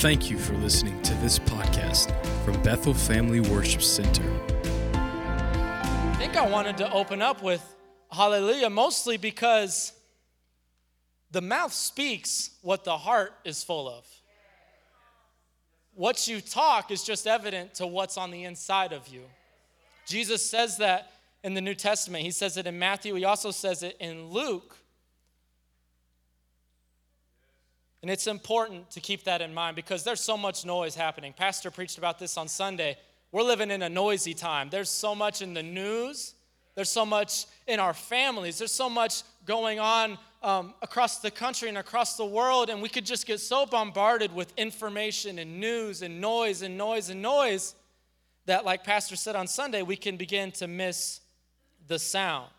Thank you for listening to this podcast from Bethel Family Worship Center. I think I wanted to open up with hallelujah mostly because the mouth speaks what the heart is full of. What you talk is just evident to what's on the inside of you. Jesus says that in the New Testament. He says it in Matthew, he also says it in Luke. And it's important to keep that in mind because there's so much noise happening. Pastor preached about this on Sunday. We're living in a noisy time. There's so much in the news, there's so much in our families, there's so much going on um, across the country and across the world, and we could just get so bombarded with information and news and noise and noise and noise that, like Pastor said on Sunday, we can begin to miss the sound.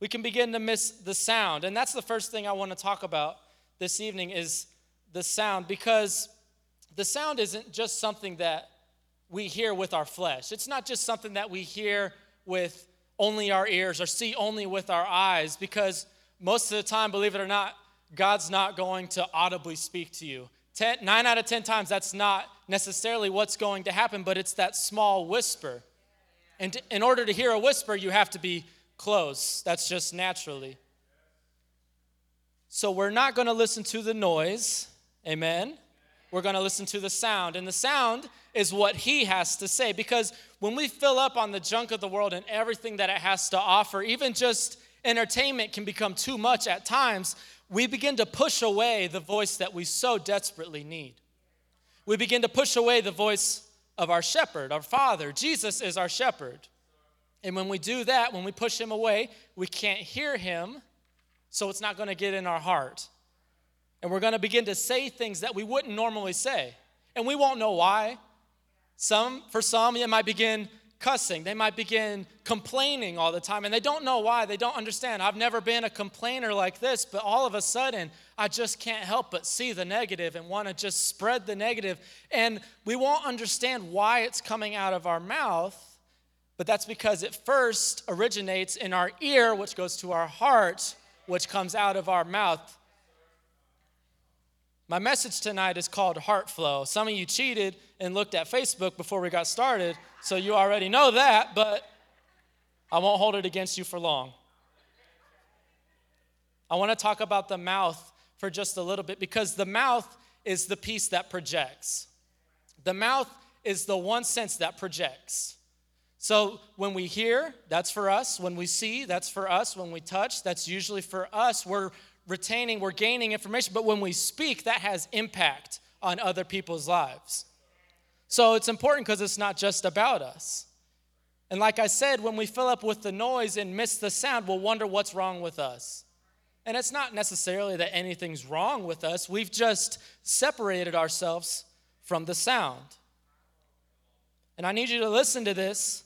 We can begin to miss the sound. And that's the first thing I want to talk about this evening is the sound because the sound isn't just something that we hear with our flesh. It's not just something that we hear with only our ears or see only with our eyes because most of the time, believe it or not, God's not going to audibly speak to you. Ten, nine out of 10 times, that's not necessarily what's going to happen, but it's that small whisper. And in order to hear a whisper, you have to be close. That's just naturally. So we're not going to listen to the noise. Amen. We're going to listen to the sound. And the sound is what he has to say. Because when we fill up on the junk of the world and everything that it has to offer, even just entertainment can become too much at times, we begin to push away the voice that we so desperately need. We begin to push away the voice of our shepherd, our father. Jesus is our shepherd. And when we do that, when we push him away, we can't hear him so it's not going to get in our heart. And we're going to begin to say things that we wouldn't normally say. And we won't know why. Some, for some, it might begin cussing. They might begin complaining all the time, and they don't know why. They don't understand. I've never been a complainer like this, but all of a sudden, I just can't help but see the negative and want to just spread the negative. And we won't understand why it's coming out of our mouth, but that's because it first originates in our ear, which goes to our heart, which comes out of our mouth. My message tonight is called Heart Flow. Some of you cheated and looked at Facebook before we got started, so you already know that, but I won't hold it against you for long. I want to talk about the mouth for just a little bit because the mouth is the piece that projects. The mouth is the one sense that projects. So when we hear, that's for us. When we see, that's for us. When we touch, that's usually for us. We're retaining, we're gaining information. But when we speak, that has impact on other people's lives. So it's important because it's not just about us. And like I said, when we fill up with the noise and miss the sound, we'll wonder what's wrong with us. And it's not necessarily that anything's wrong with us, we've just separated ourselves from the sound. And I need you to listen to this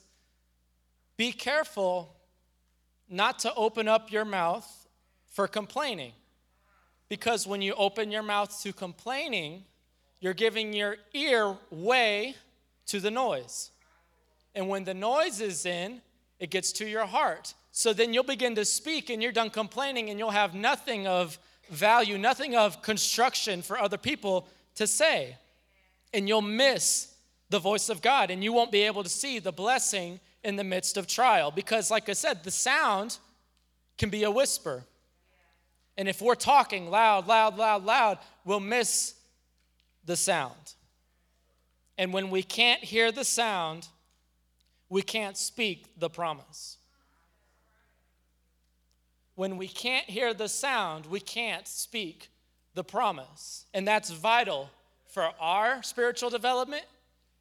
be careful not to open up your mouth for complaining. Because when you open your mouth to complaining, you're giving your ear way to the noise. And when the noise is in, it gets to your heart. So then you'll begin to speak and you're done complaining and you'll have nothing of value, nothing of construction for other people to say. And you'll miss the voice of God and you won't be able to see the blessing in the midst of trial. Because, like I said, the sound can be a whisper. And if we're talking loud, loud, loud, loud, we'll miss the sound. And when we can't hear the sound, we can't speak the promise. When we can't hear the sound, we can't speak the promise. And that's vital for our spiritual development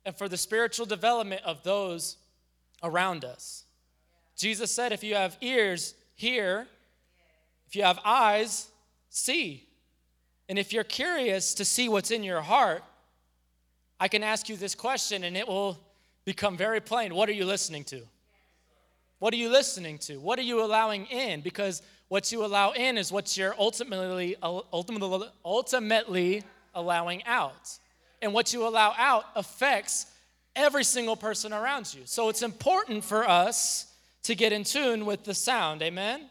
and for the spiritual development of those around us. Jesus said, if you have ears, hear. If you have eyes, see. And if you're curious to see what's in your heart, I can ask you this question and it will become very plain. What are you listening to? What are you listening to? What are you allowing in? Because what you allow in is what you're ultimately, ultimately, ultimately allowing out. And what you allow out affects every single person around you. So it's important for us to get in tune with the sound. Amen?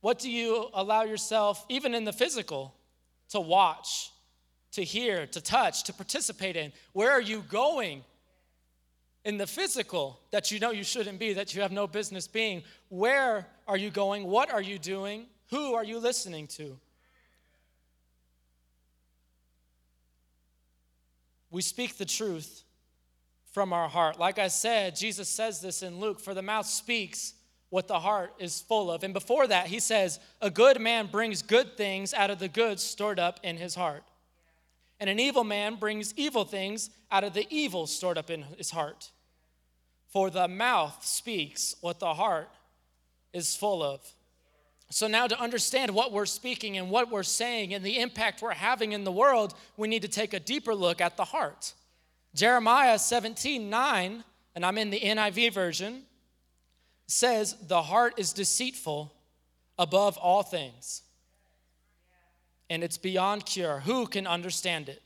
What do you allow yourself, even in the physical, to watch, to hear, to touch, to participate in? Where are you going in the physical that you know you shouldn't be, that you have no business being? Where are you going? What are you doing? Who are you listening to? We speak the truth from our heart. Like I said, Jesus says this in Luke for the mouth speaks what the heart is full of. And before that, he says, A good man brings good things out of the goods stored up in his heart. And an evil man brings evil things out of the evil stored up in his heart. For the mouth speaks what the heart is full of. So, now to understand what we're speaking and what we're saying and the impact we're having in the world, we need to take a deeper look at the heart. Jeremiah 17 9, and I'm in the NIV version, says, The heart is deceitful above all things, and it's beyond cure. Who can understand it?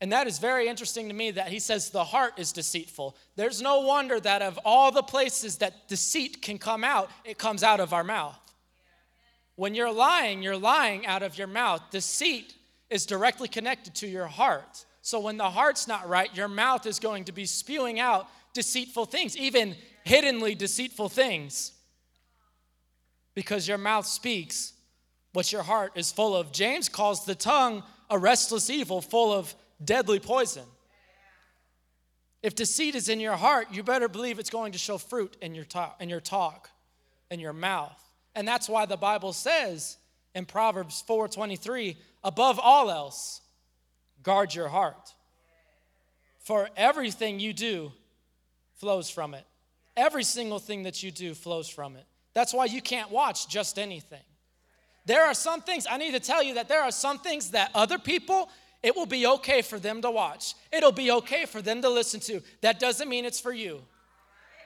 And that is very interesting to me that he says the heart is deceitful. There's no wonder that of all the places that deceit can come out, it comes out of our mouth. When you're lying, you're lying out of your mouth. Deceit is directly connected to your heart. So when the heart's not right, your mouth is going to be spewing out deceitful things, even hiddenly deceitful things. Because your mouth speaks what your heart is full of. James calls the tongue a restless evil full of deadly poison. If deceit is in your heart, you better believe it's going to show fruit in your talk, in your talk, in your mouth. And that's why the Bible says in Proverbs 4:23, above all else, guard your heart. For everything you do flows from it. Every single thing that you do flows from it. That's why you can't watch just anything. There are some things, I need to tell you that there are some things that other people, it will be okay for them to watch. It'll be okay for them to listen to. That doesn't mean it's for you.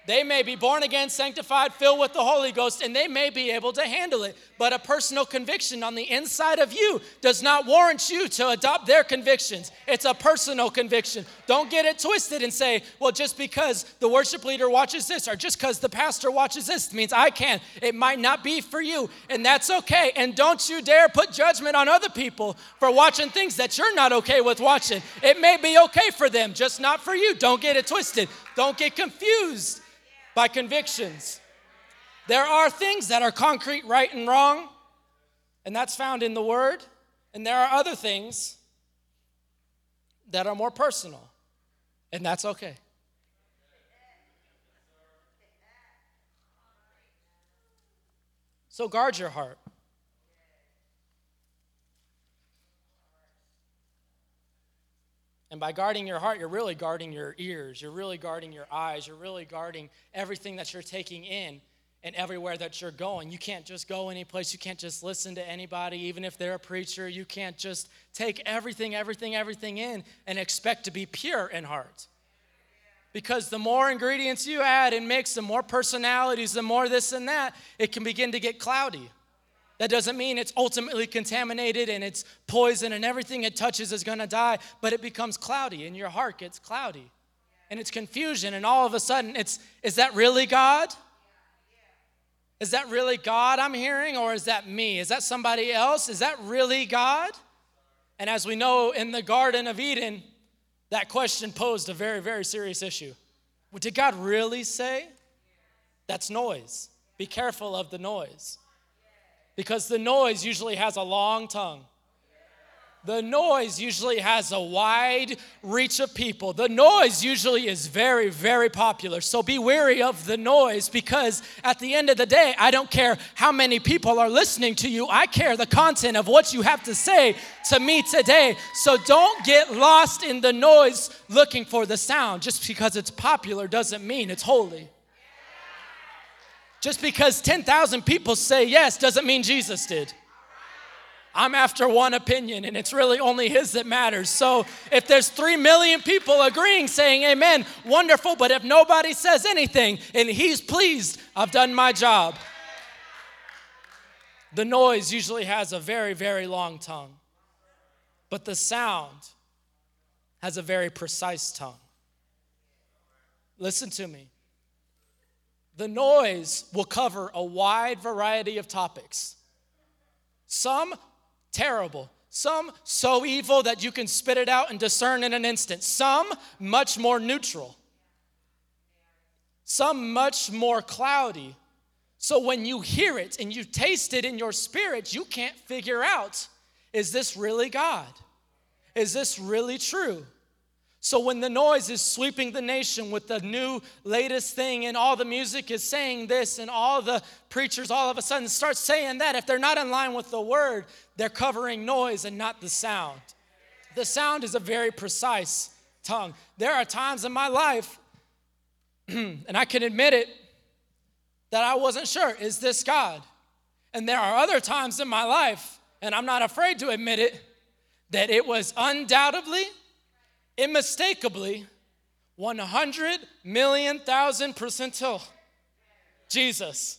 They may be born again, sanctified, filled with the Holy Ghost, and they may be able to handle it. But a personal conviction on the inside of you does not warrant you to adopt their convictions. It's a personal conviction. Don't get it twisted and say, well, just because the worship leader watches this or just because the pastor watches this means I can. It might not be for you, and that's okay. And don't you dare put judgment on other people for watching things that you're not okay with watching. It may be okay for them, just not for you. Don't get it twisted. Don't get confused by convictions. There are things that are concrete, right and wrong, and that's found in the Word. And there are other things that are more personal, and that's okay. So guard your heart. And by guarding your heart, you're really guarding your ears, you're really guarding your eyes, you're really guarding everything that you're taking in and everywhere that you're going. You can't just go any place. You can't just listen to anybody, even if they're a preacher. You can't just take everything, everything, everything in and expect to be pure in heart. Because the more ingredients you add and mix, the more personalities, the more this and that, it can begin to get cloudy. That doesn't mean it's ultimately contaminated and it's poison and everything it touches is going to die, but it becomes cloudy and your heart gets cloudy. And it's confusion and all of a sudden it's is that really God? Is that really God I'm hearing or is that me? Is that somebody else? Is that really God? And as we know in the garden of Eden, that question posed a very very serious issue. Did God really say? That's noise. Be careful of the noise because the noise usually has a long tongue. The noise usually has a wide reach of people. The noise usually is very, very popular. So be wary of the noise because at the end of the day, I don't care how many people are listening to you. I care the content of what you have to say to me today. So don't get lost in the noise looking for the sound. Just because it's popular doesn't mean it's holy. Just because 10,000 people say yes doesn't mean Jesus did. I'm after one opinion, and it's really only his that matters. So if there's three million people agreeing, saying amen, wonderful. But if nobody says anything and he's pleased, I've done my job. The noise usually has a very, very long tongue, but the sound has a very precise tongue. Listen to me. The noise will cover a wide variety of topics. Some terrible, Some so evil that you can spit it out and discern in an instant. Some much more neutral. Some much more cloudy. So when you hear it and you taste it in your spirit, you can't figure out is this really God? Is this really true? So when the noise is sweeping the nation with the new latest thing and all the music is saying this and all the preachers all of a sudden start saying that, if they're not in line with the word, they're covering noise and not the sound. The sound is a very precise tongue. There are times in my life, and I can admit it, that I wasn't sure, is this God? And there are other times in my life, and I'm not afraid to admit it, that it was undoubtedly unmistakably 100 million thousand percentile Jesus.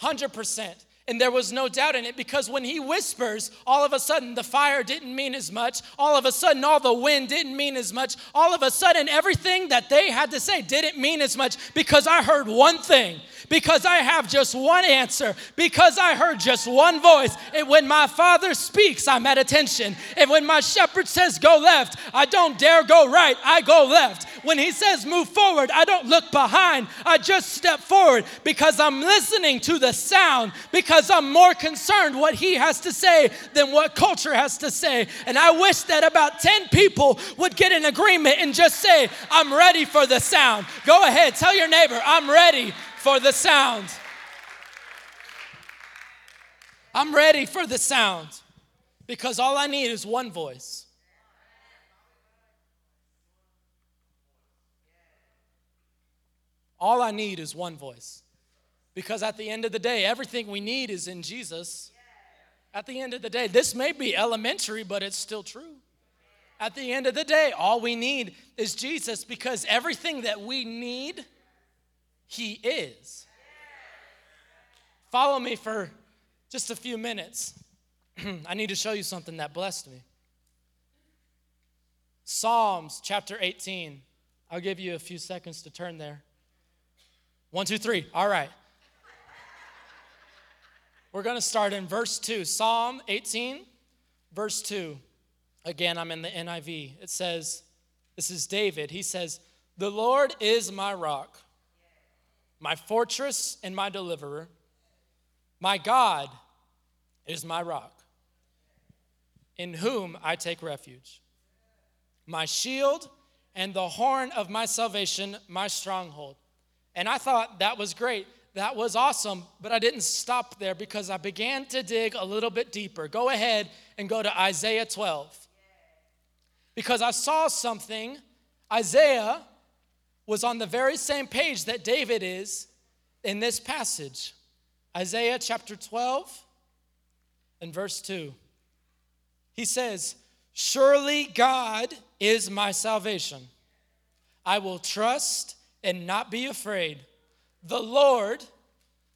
100%. And there was no doubt in it because when he whispers, all of a sudden the fire didn't mean as much. All of a sudden, all the wind didn't mean as much. All of a sudden, everything that they had to say didn't mean as much because I heard one thing because I have just one answer, because I heard just one voice. And when my father speaks, I'm at attention. And when my shepherd says go left, I don't dare go right, I go left. When he says move forward, I don't look behind, I just step forward because I'm listening to the sound, because I'm more concerned what he has to say than what culture has to say. And I wish that about 10 people would get an agreement and just say, I'm ready for the sound. Go ahead, tell your neighbor, I'm ready for the sound. I'm ready for the sound because all I need is one voice. All I need is one voice. Because at the end of the day, everything we need is in Jesus. At the end of the day, this may be elementary, but it's still true. At the end of the day, all we need is Jesus because everything that we need he is. Follow me for just a few minutes. I need to show you something that blessed me. Psalms chapter 18. I'll give you a few seconds to turn there. One, two, three. All right. We're going to start in verse 2. Psalm 18, verse 2. Again, I'm in the NIV. It says, This is David. He says, The Lord is my rock my fortress and my deliverer. My God is my rock, in whom I take refuge. My shield and the horn of my salvation, my stronghold. And I thought that was great. That was awesome, but I didn't stop there because I began to dig a little bit deeper. Go ahead and go to Isaiah 12. Because I saw something. Isaiah was on the very same page that David is in this passage Isaiah chapter 12 and verse 2. He says, Surely God is my salvation. I will trust and not be afraid. The Lord,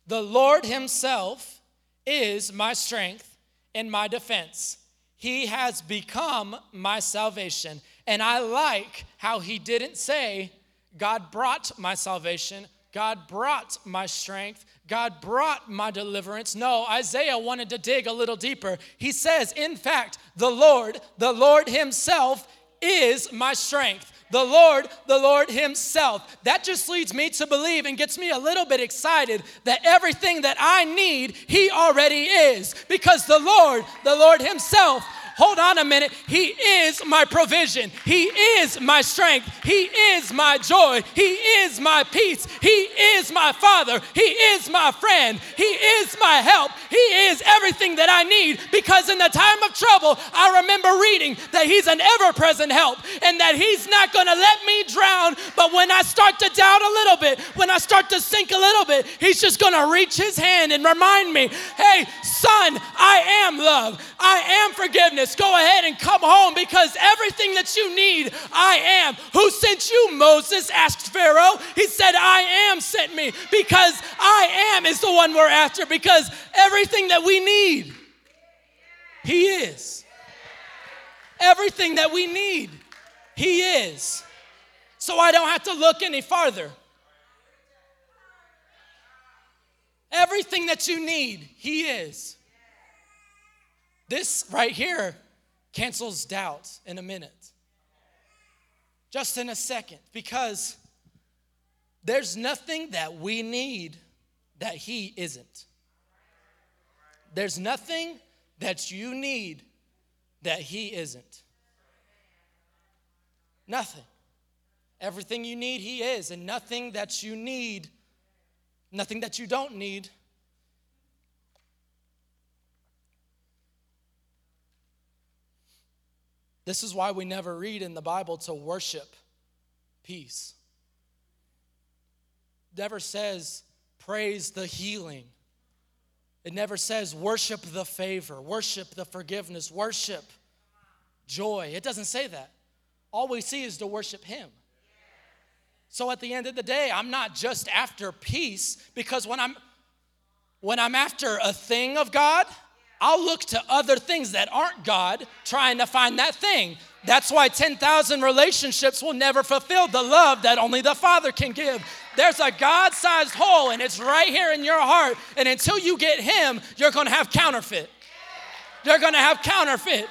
the Lord Himself, is my strength and my defense. He has become my salvation. And I like how He didn't say, God brought my salvation. God brought my strength. God brought my deliverance. No, Isaiah wanted to dig a little deeper. He says, in fact, the Lord, the Lord Himself is my strength. The Lord, the Lord Himself. That just leads me to believe and gets me a little bit excited that everything that I need, He already is. Because the Lord, the Lord Himself, hold on a minute. He is my provision. He is my strength. He is my joy. He is my peace. He is my father. He is my friend. He is my help. He is everything that I need because in the time of trouble, I remember reading that He's an ever present help and that He's not going to let me drown. But when I start to doubt a little bit, when I start to sink a little bit, He's just going to reach His hand and remind me, hey, son, I am love. I am forgiveness. Go ahead and come home because everything that you need, I am. Who sent you? Moses asked Pharaoh. He said, I am sent me because I am is the one we're after because everything that we need, He is. Everything that we need, He is. So I don't have to look any farther. Everything that you need, He is. This right here cancels doubt in a minute. Just in a second, because there's nothing that we need that He isn't. There's nothing that you need that He isn't. Nothing. Everything you need, He is, and nothing that you need, nothing that you don't need. This is why we never read in the Bible to worship peace. Never says praise the healing. It never says worship the favor, worship the forgiveness, worship joy. It doesn't say that. All we see is to worship Him. So at the end of the day, I'm not just after peace because when I'm when I'm after a thing of God, I'll look to other things that aren't God trying to find that thing. That's why 10,000 relationships will never fulfill the love that only the Father can give. There's a God sized hole and it's right here in your heart. And until you get Him, you're gonna have counterfeit. You're gonna have counterfeit.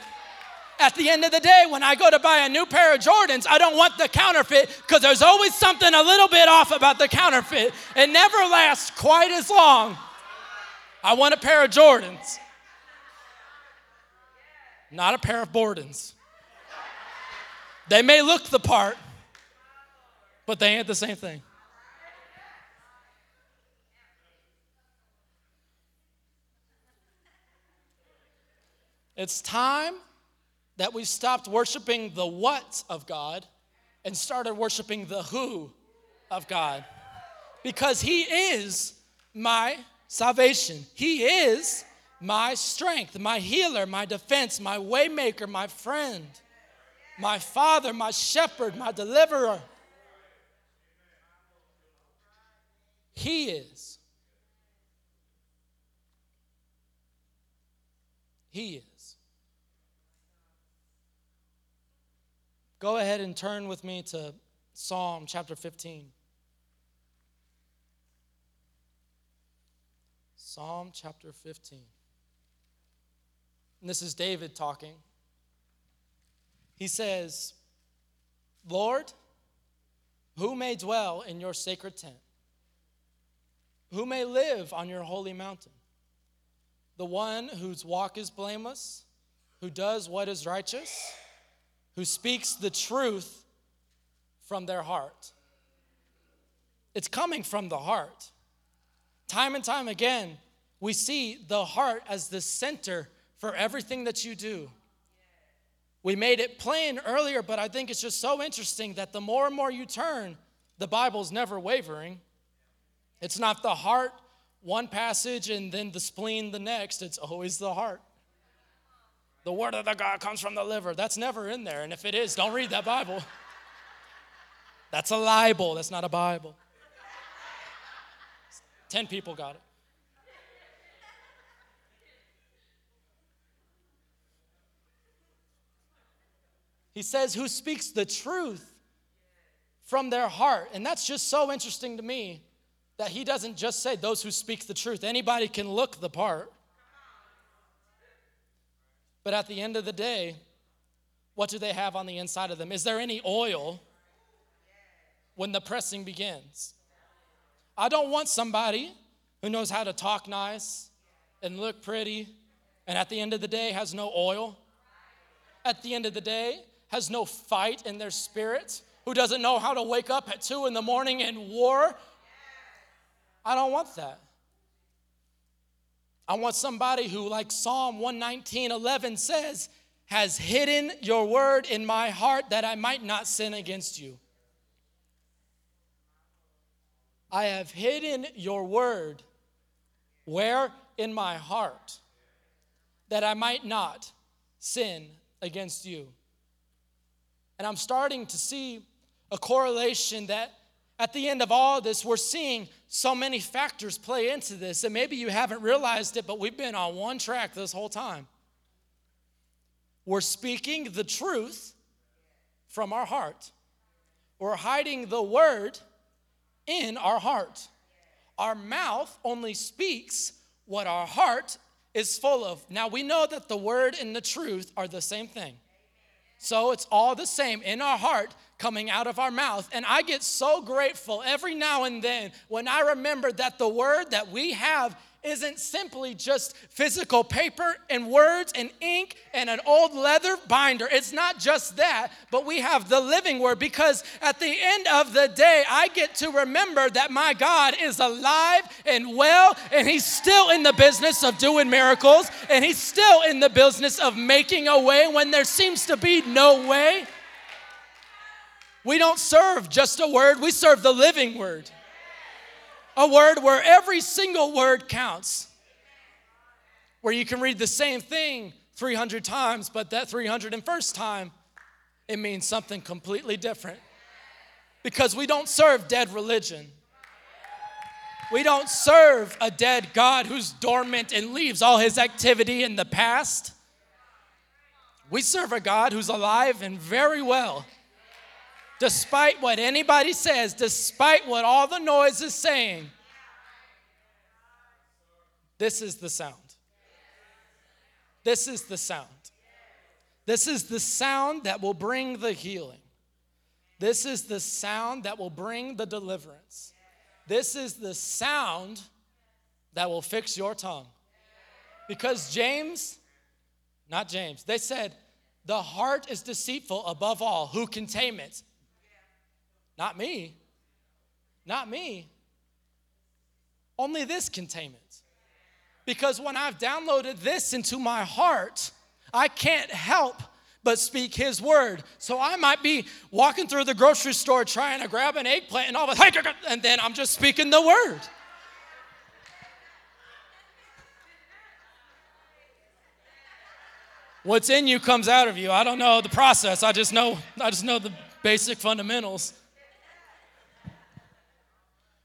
At the end of the day, when I go to buy a new pair of Jordans, I don't want the counterfeit because there's always something a little bit off about the counterfeit. It never lasts quite as long. I want a pair of Jordans, not a pair of Bordens. They may look the part, but they ain't the same thing. It's time that we stopped worshiping the what of God and started worshiping the who of God. Because He is my salvation, He is my strength, my healer, my defense, my waymaker, my friend, my father, my shepherd, my deliverer. He is. He is. Go ahead and turn with me to Psalm chapter 15. Psalm chapter 15. And this is David talking. He says, Lord, who may dwell in your sacred tent? Who may live on your holy mountain? The one whose walk is blameless, who does what is righteous who speaks the truth from their heart. It's coming from the heart. Time and time again, we see the heart as the center for everything that you do. We made it plain earlier, but I think it's just so interesting that the more and more you turn, the Bible's never wavering. It's not the heart one passage and then the spleen the next, it's always the heart. The word of the God comes from the liver. That's never in there. And if it is, don't read that Bible. That's a libel. That's not a Bible. 10 people got it. He says, Who speaks the truth from their heart. And that's just so interesting to me that he doesn't just say those who speak the truth. Anybody can look the part. But at the end of the day, what do they have on the inside of them? Is there any oil when the pressing begins? I don't want somebody who knows how to talk nice and look pretty and at the end of the day has no oil. At the end of the day, has no fight in their spirit, who doesn't know how to wake up at two in the morning and war. I don't want that. I want somebody who, like Psalm 119 11 says, has hidden your word in my heart that I might not sin against you. I have hidden your word where? In my heart, that I might not sin against you. And I'm starting to see a correlation that at the end of all this, we're seeing so many factors play into this, and maybe you haven't realized it, but we've been on one track this whole time. We're speaking the truth from our heart, we're hiding the word in our heart. Our mouth only speaks what our heart is full of. Now, we know that the word and the truth are the same thing. So it's all the same in our heart coming out of our mouth. And I get so grateful every now and then when I remember that the word that we have isn't simply just physical paper and words and ink and an old leather binder. It's not just that, but we have the living word because at the end of the day, I get to remember that my God is alive and well, and He's still in the business of doing miracles, and He's still in the business of making a way when there seems to be no way. We don't serve just a word, we serve the living word a word where every single word counts. Where you can read the same thing 300 times, but that 301st time, it means something completely different. Because we don't serve dead religion. We don't serve a dead God who's dormant and leaves all his activity in the past. We serve a God who's alive and very well despite what anybody says, despite what all the noise is saying, this is the sound. This is the sound. This is the sound that will bring the healing. This is the sound that will bring the deliverance. This is the sound that will fix your tongue. Because James, not James, they said, the heart is deceitful above all. Who can tame it? Not me. Not me. Only this it. Because when I've downloaded this into my heart, I can't help but speak his word. So I might be walking through the grocery store trying to grab an eggplant and all of a and then I'm just speaking the word. What's in you comes out of you. I don't know the process. I just know I just know the basic fundamentals.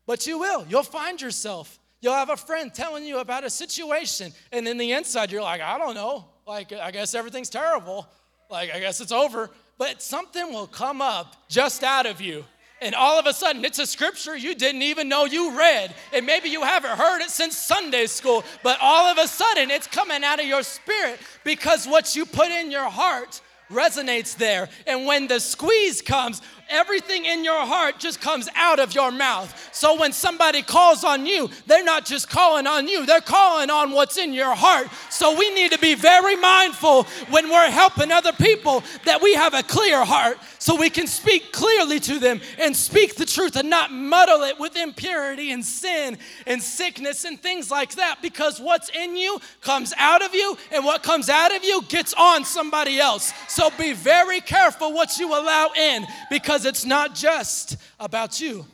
But you will. You'll find yourself. You'll have a friend telling you about a situation, and in the inside, you're like, I don't know. Like, I guess everything's terrible. Like, I guess it's over. But something will come up just out of you. And all of a sudden, it's a scripture you didn't even know you read. And maybe you haven't heard it since Sunday school, but all of a sudden, it's coming out of your spirit because what you put in your heart resonates there. And when the squeeze comes, everything in your heart just comes out of your mouth. So when somebody calls on you, they're not just calling on you, they're calling on what's in your heart. So we need to be very mindful when we're helping other people that we have a clear heart so we can speak clearly to them and speak the truth and not muddle it with impurity and sin and sickness and things like that because what's in you comes out of you and what comes out of you gets on somebody else. So be very careful what you allow in because it's not just about you.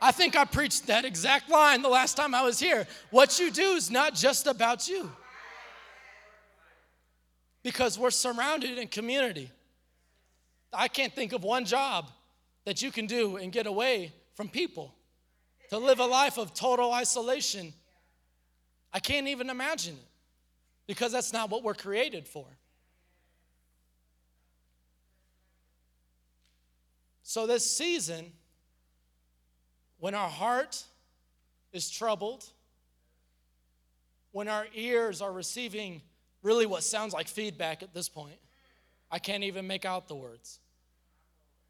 I think I preached that exact line the last time I was here. What you do is not just about you. Because we're surrounded in community. I can't think of one job that you can do and get away from people. To live a life of total isolation, I can't even imagine it because that's not what we're created for. So, this season, when our heart is troubled, when our ears are receiving really what sounds like feedback at this point, I can't even make out the words.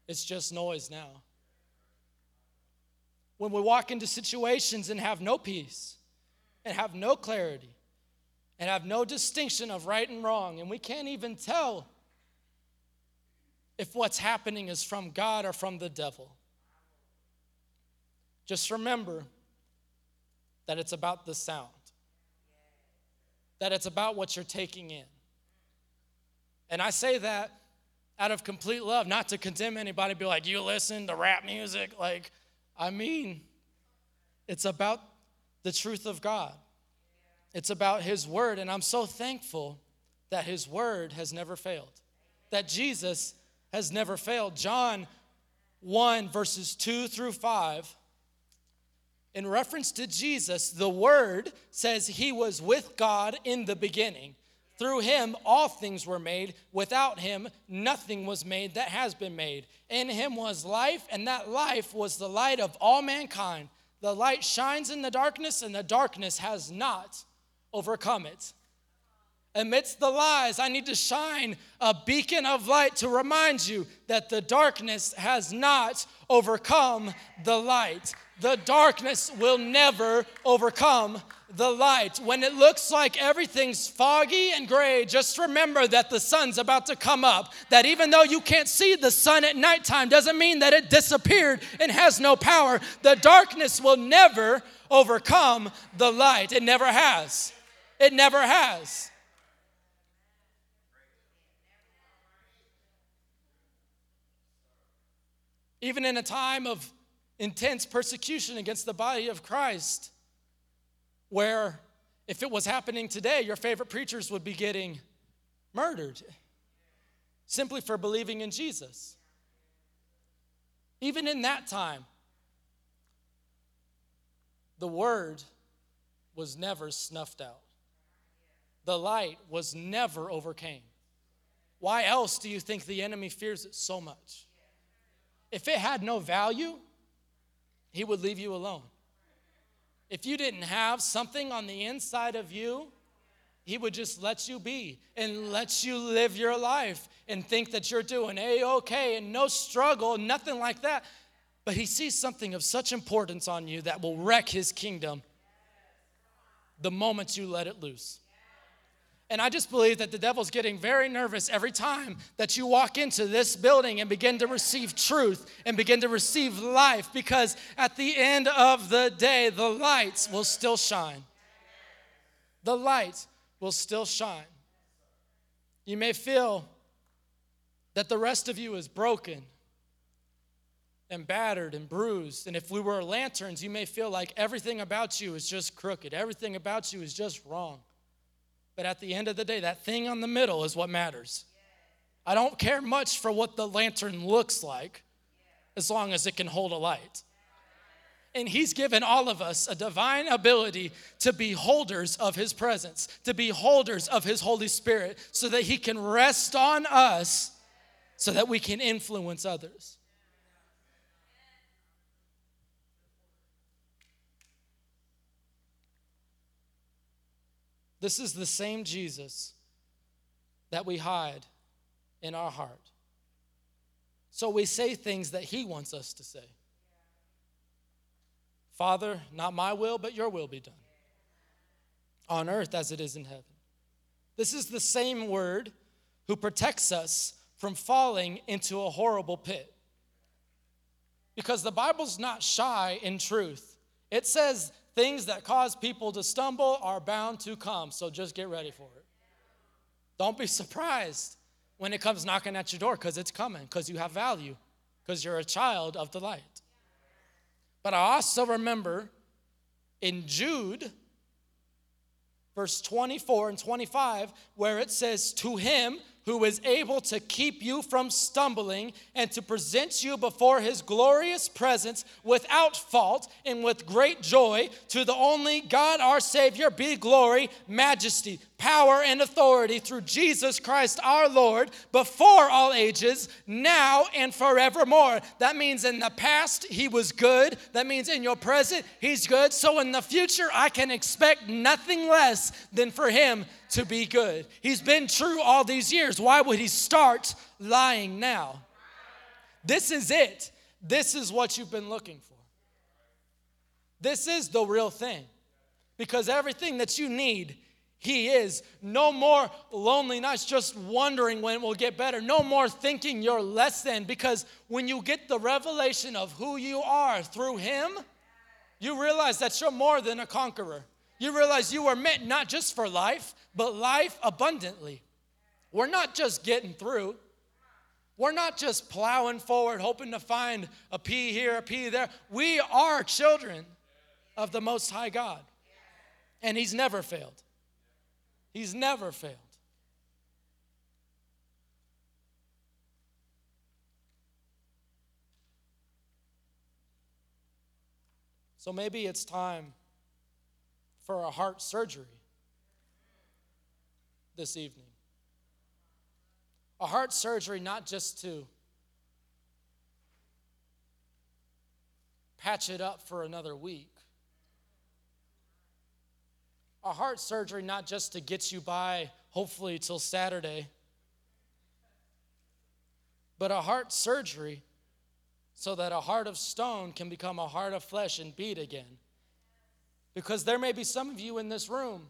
It's just noise now. When we walk into situations and have no peace, and have no clarity, and have no distinction of right and wrong, and we can't even tell if what's happening is from God or from the devil. Just remember that it's about the sound, that it's about what you're taking in. And I say that out of complete love, not to condemn anybody, be like, you listen to rap music. Like, I mean, it's about the truth of God, it's about His Word. And I'm so thankful that His Word has never failed, that Jesus has never failed. John 1, verses 2 through 5, in reference to Jesus, the Word says he was with God in the beginning. Through him, all things were made. Without him, nothing was made that has been made. In him was life, and that life was the light of all mankind. The light shines in the darkness, and the darkness has not overcome it. Amidst the lies, I need to shine a beacon of light to remind you that the darkness has not overcome the light. The darkness will never overcome the light. When it looks like everything's foggy and gray, just remember that the sun's about to come up. That even though you can't see the sun at nighttime, doesn't mean that it disappeared and has no power. The darkness will never overcome the light. It never has. It never has. Even in a time of intense persecution against the body of Christ, where if it was happening today, your favorite preachers would be getting murdered simply for believing in Jesus. Even in that time, the word was never snuffed out. The light was never overcame. Why else do you think the enemy fears it so much? If it had no value, he would leave you alone. If you didn't have something on the inside of you, he would just let you be and let you live your life and think that you're doing a okay and no struggle, nothing like that. But he sees something of such importance on you that will wreck his kingdom the moment you let it loose. And I just believe that the devil's getting very nervous every time that you walk into this building and begin to receive truth and begin to receive life because at the end of the day, the lights will still shine. The light will still shine. You may feel that the rest of you is broken and battered and bruised. And if we were lanterns, you may feel like everything about you is just crooked, everything about you is just wrong. But at the end of the day, that thing on the middle is what matters. I don't care much for what the lantern looks like as long as it can hold a light. And He's given all of us a divine ability to be holders of His presence, to be holders of His Holy Spirit, so that He can rest on us so that we can influence others. This is the same Jesus that we hide in our heart. So we say things that He wants us to say. Father, not my will, but your will be done on earth as it is in heaven. This is the same word who protects us from falling into a horrible pit. Because the Bible's not shy in truth. It says things that cause people to stumble are bound to come, so just get ready for it. Don't be surprised when it comes knocking at your door because it's coming, because you have value, because you're a child of the light. But I also remember in Jude, verse 24 and 25, where it says, To him who is able to keep you from stumbling and to present you before his glorious presence without fault and with great joy. To the only God our Savior be glory, majesty, power, and authority through Jesus Christ our Lord before all ages, now and forevermore. That means in the past, he was good. That means in your present, he's good. So in the future, I can expect nothing less than for him to be good. He's been true all these years. Why would he start lying now? This is it. This is what you've been looking for. This is the real thing. Because everything that you need, He is. No more lonely nights just wondering when it will get better. No more thinking you're less than. Because when you get the revelation of who you are through Him, you realize that you're more than a conqueror. You realize you were meant not just for life, but life abundantly. We're not just getting through. We're not just plowing forward, hoping to find a P here, a P there. We are children of the Most High God. And He's never failed. He's never failed. So maybe it's time for a heart surgery this evening. A heart surgery, not just to patch it up for another week. A heart surgery, not just to get you by hopefully till Saturday. But a heart surgery so that a heart of stone can become a heart of flesh and beat again. Because there may be some of you in this room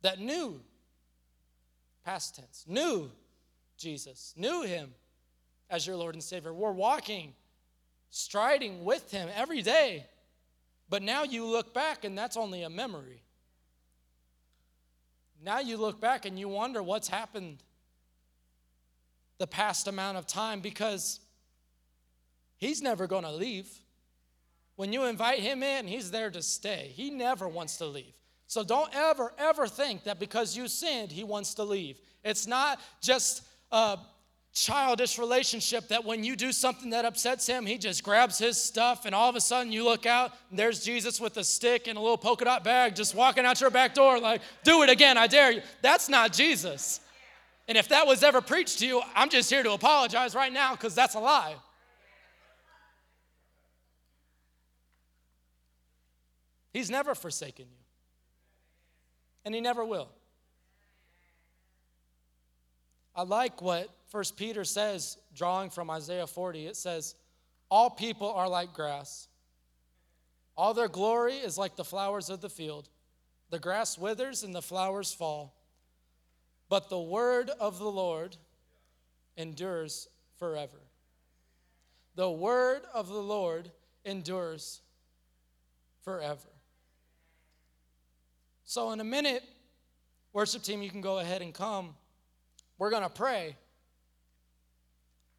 that knew, past tense, knew Jesus, knew him as your Lord and Savior. We're walking, striding with him every day. But now you look back and that's only a memory. Now you look back and you wonder what's happened the past amount of time because he's never going to leave. When you invite him in, he's there to stay. He never wants to leave. So don't ever, ever think that because you sinned, he wants to leave. It's not just a childish relationship that when you do something that upsets him, he just grabs his stuff and all of a sudden you look out and there's Jesus with a stick and a little polka dot bag just walking out your back door like, do it again, I dare you. That's not Jesus. And if that was ever preached to you, I'm just here to apologize right now because that's a lie. He's never forsaken you, and He never will. I like what First Peter says, drawing from Isaiah 40. It says, All people are like grass. All their glory is like the flowers of the field. The grass withers and the flowers fall. But the word of the Lord endures forever. The word of the Lord endures forever. So, in a minute, worship team, you can go ahead and come. We're going to pray.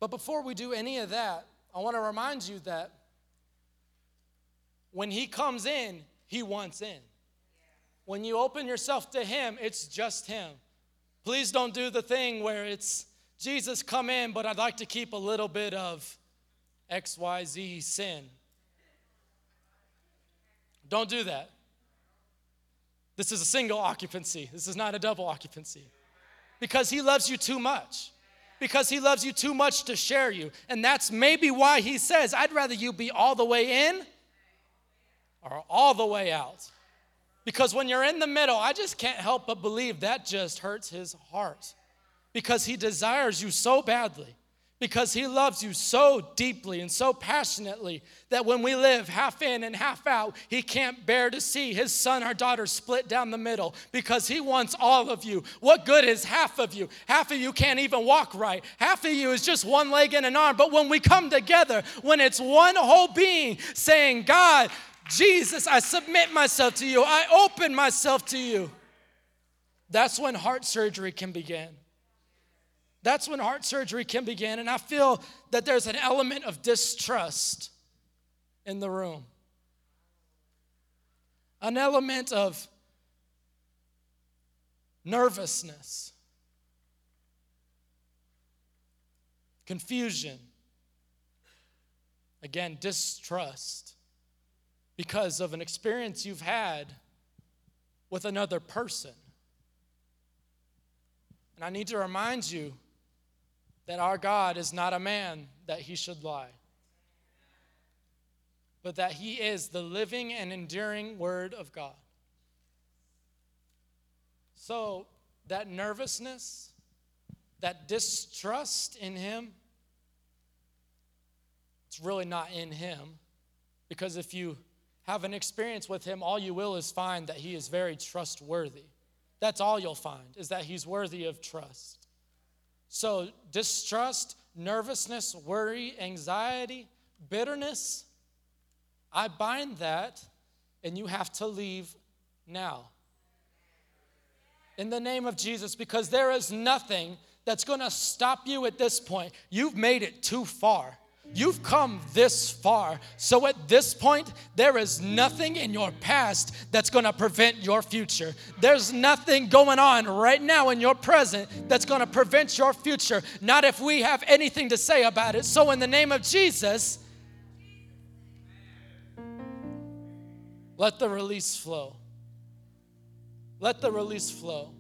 But before we do any of that, I want to remind you that when He comes in, He wants in. When you open yourself to Him, it's just Him. Please don't do the thing where it's Jesus, come in, but I'd like to keep a little bit of XYZ sin. Don't do that. This is a single occupancy. This is not a double occupancy. Because he loves you too much. Because he loves you too much to share you. And that's maybe why he says, I'd rather you be all the way in or all the way out. Because when you're in the middle, I just can't help but believe that just hurts his heart. Because he desires you so badly because he loves you so deeply and so passionately that when we live half in and half out, he can't bear to see his son or daughter split down the middle because he wants all of you. What good is half of you? Half of you can't even walk right, half of you is just one leg and an arm. But when we come together, when it's one whole being saying, God, Jesus, I submit myself to you, I open myself to you, that's when heart surgery can begin. That's when heart surgery can begin. And I feel that there's an element of distrust in the room, an element of nervousness, confusion, again, distrust because of an experience you've had with another person. And I need to remind you that our God is not a man that he should lie, but that he is the living and enduring Word of God. So, that nervousness, that distrust in him, it's really not in him. Because if you have an experience with him, all you will is find that he is very trustworthy. That's all you'll find, is that he's worthy of trust. So, distrust, nervousness, worry, anxiety, bitterness, I bind that, and you have to leave now. In the name of Jesus, because there is nothing that's gonna stop you at this point. You've made it too far. You've come this far. So at this point, there is nothing in your past that's going to prevent your future. There's nothing going on right now in your present that's going to prevent your future. Not if we have anything to say about it. So, in the name of Jesus, let the release flow. Let the release flow.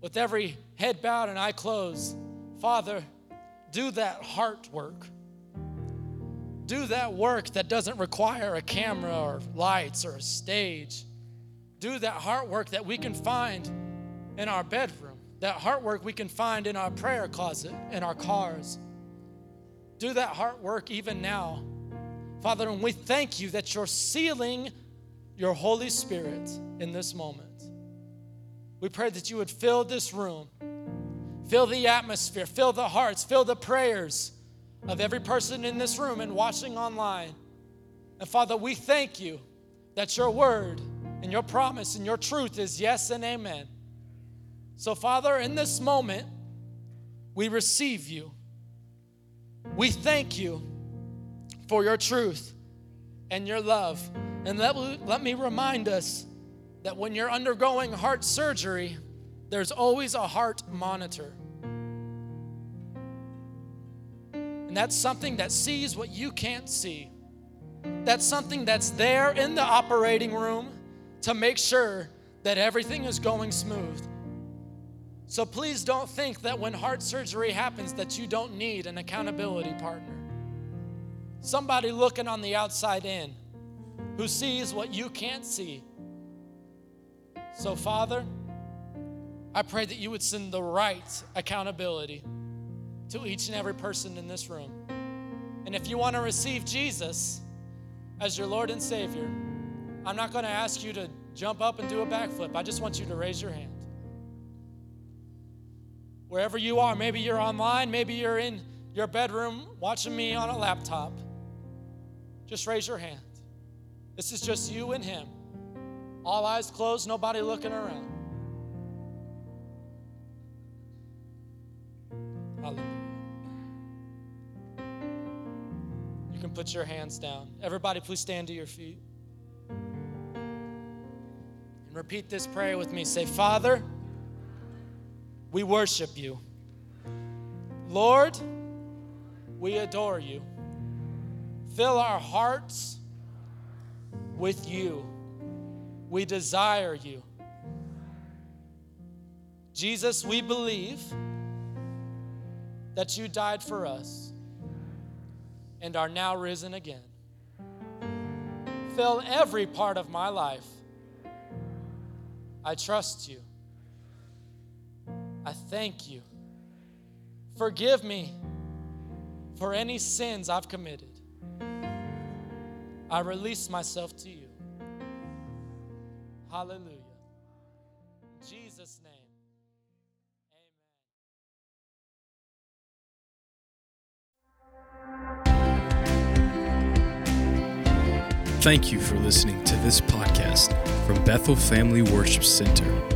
With every head bowed and eye closed, Father, do that heart work do that work that doesn't require a camera or lights or a stage. Do that heart work that we can find in our bedroom, that heart work we can find in our prayer closet, in our cars. Do that heart work even now. Father, and we thank you that you're sealing your Holy Spirit in this moment. We pray that you would fill this room, fill the atmosphere, fill the hearts, fill the prayers of every person in this room and watching online. And Father, we thank you that your word and your promise and your truth is yes and amen. So, Father, in this moment, we receive you. We thank you for your truth and your love. And let, let me remind us that when you're undergoing heart surgery, there's always a heart monitor. And that's something that sees what you can't see. That's something that's there in the operating room to make sure that everything is going smooth. So please don't think that when heart surgery happens that you don't need an accountability partner. Somebody looking on the outside in who sees what you can't see. So Father, I pray that you would send the right accountability to each and every person in this room. And if you want to receive Jesus as your Lord and Savior, I'm not going to ask you to jump up and do a backflip. I just want you to raise your hand. Wherever you are, maybe you're online, maybe you're in your bedroom watching me on a laptop. Just raise your hand. This is just you and Him. All eyes closed, nobody looking around. Hallelujah. Can put your hands down. Everybody, please stand to your feet. And repeat this prayer with me. Say, Father, we worship you. Lord, we adore you. Fill our hearts with you. We desire you. Jesus, we believe that you died for us and are now risen again. Fill every part of my life. I trust you. I thank you. Forgive me for any sins I've committed. I release myself to you. Hallelujah. Thank you for listening to this podcast from Bethel Family Worship Center.